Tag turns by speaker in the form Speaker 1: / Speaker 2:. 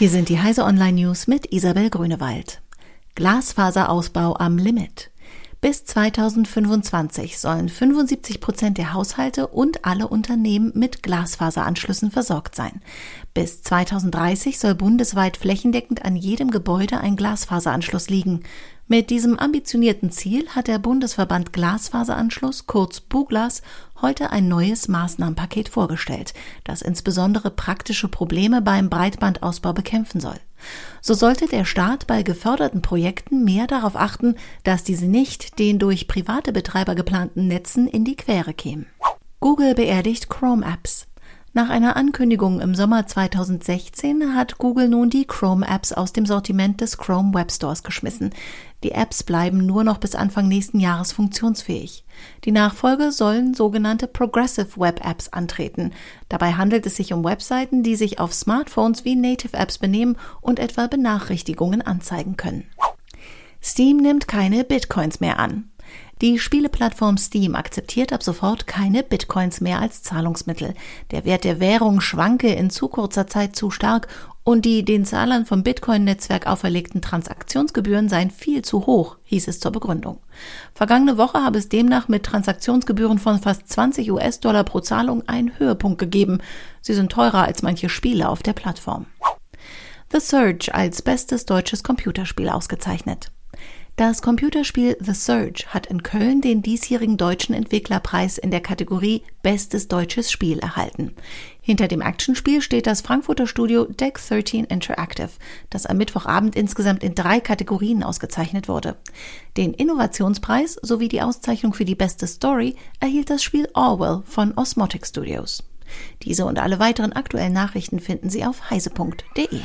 Speaker 1: Hier sind die Heise Online News mit Isabel Grünewald. Glasfaserausbau am Limit. Bis 2025 sollen 75 Prozent der Haushalte und alle Unternehmen mit Glasfaseranschlüssen versorgt sein. Bis 2030 soll bundesweit flächendeckend an jedem Gebäude ein Glasfaseranschluss liegen. Mit diesem ambitionierten Ziel hat der Bundesverband Glasfaseranschluss, kurz Buglas, heute ein neues Maßnahmenpaket vorgestellt, das insbesondere praktische Probleme beim Breitbandausbau bekämpfen soll. So sollte der Staat bei geförderten Projekten mehr darauf achten, dass diese nicht den durch private Betreiber geplanten Netzen in die Quere kämen. Google beerdigt Chrome Apps. Nach einer Ankündigung im Sommer 2016 hat Google nun die Chrome-Apps aus dem Sortiment des Chrome Web Stores geschmissen. Die Apps bleiben nur noch bis Anfang nächsten Jahres funktionsfähig. Die Nachfolge sollen sogenannte Progressive Web Apps antreten. Dabei handelt es sich um Webseiten, die sich auf Smartphones wie Native Apps benehmen und etwa Benachrichtigungen anzeigen können. Steam nimmt keine Bitcoins mehr an. Die Spieleplattform Steam akzeptiert ab sofort keine Bitcoins mehr als Zahlungsmittel. Der Wert der Währung schwanke in zu kurzer Zeit zu stark und die den Zahlern vom Bitcoin-Netzwerk auferlegten Transaktionsgebühren seien viel zu hoch, hieß es zur Begründung. Vergangene Woche habe es demnach mit Transaktionsgebühren von fast 20 US-Dollar pro Zahlung einen Höhepunkt gegeben. Sie sind teurer als manche Spiele auf der Plattform. The Surge als bestes deutsches Computerspiel ausgezeichnet. Das Computerspiel The Surge hat in Köln den diesjährigen Deutschen Entwicklerpreis in der Kategorie Bestes deutsches Spiel erhalten. Hinter dem Actionspiel steht das Frankfurter Studio Deck 13 Interactive, das am Mittwochabend insgesamt in drei Kategorien ausgezeichnet wurde. Den Innovationspreis sowie die Auszeichnung für die beste Story erhielt das Spiel Orwell von Osmotic Studios. Diese und alle weiteren aktuellen Nachrichten finden Sie auf heise.de.